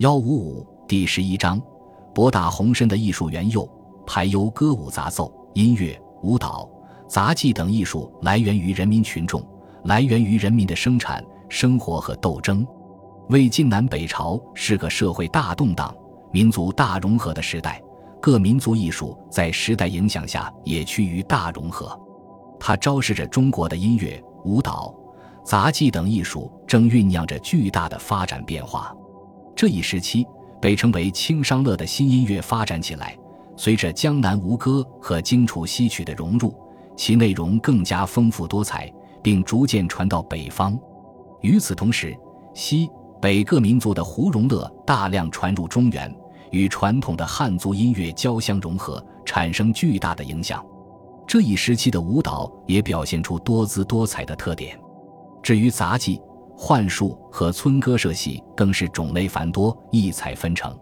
幺五五第十一章，博大宏深的艺术缘由。排忧歌舞杂奏、音乐、舞蹈、杂技等艺术来源于人民群众，来源于人民的生产生活和斗争。魏晋南北朝是个社会大动荡、民族大融合的时代，各民族艺术在时代影响下也趋于大融合。它昭示着中国的音乐、舞蹈、杂技等艺术正酝酿着巨大的发展变化。这一时期被称为清商乐的新音乐发展起来。随着江南吴歌和荆楚西曲的融入，其内容更加丰富多彩，并逐渐传到北方。与此同时，西北各民族的胡荣乐大量传入中原，与传统的汉族音乐交相融合，产生巨大的影响。这一时期的舞蹈也表现出多姿多彩的特点。至于杂技、幻术和村歌社戏，更是种类繁多，异彩纷呈。